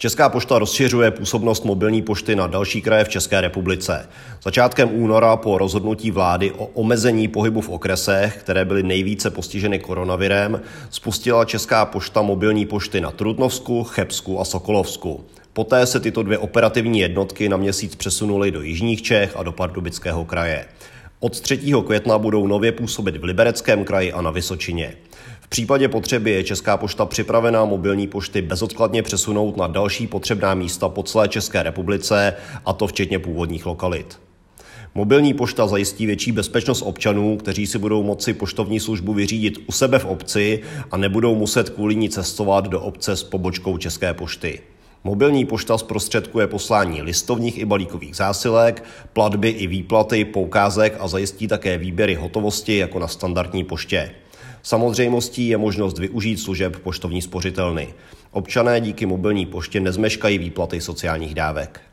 Česká pošta rozšiřuje působnost mobilní pošty na další kraje v České republice. Začátkem února po rozhodnutí vlády o omezení pohybu v okresech, které byly nejvíce postiženy koronavirem, spustila Česká pošta mobilní pošty na Trutnovsku, Chebsku a Sokolovsku. Poté se tyto dvě operativní jednotky na měsíc přesunuly do Jižních Čech a do Pardubického kraje. Od 3. května budou nově působit v Libereckém kraji a na Vysočině. V případě potřeby je Česká pošta připravená mobilní pošty bezodkladně přesunout na další potřebná místa po celé České republice, a to včetně původních lokalit. Mobilní pošta zajistí větší bezpečnost občanů, kteří si budou moci poštovní službu vyřídit u sebe v obci a nebudou muset kvůli ní cestovat do obce s pobočkou České pošty. Mobilní pošta zprostředkuje poslání listovních i balíkových zásilek, platby i výplaty, poukázek a zajistí také výběry hotovosti jako na standardní poště. Samozřejmostí je možnost využít služeb poštovní spořitelny. Občané díky mobilní poště nezmeškají výplaty sociálních dávek.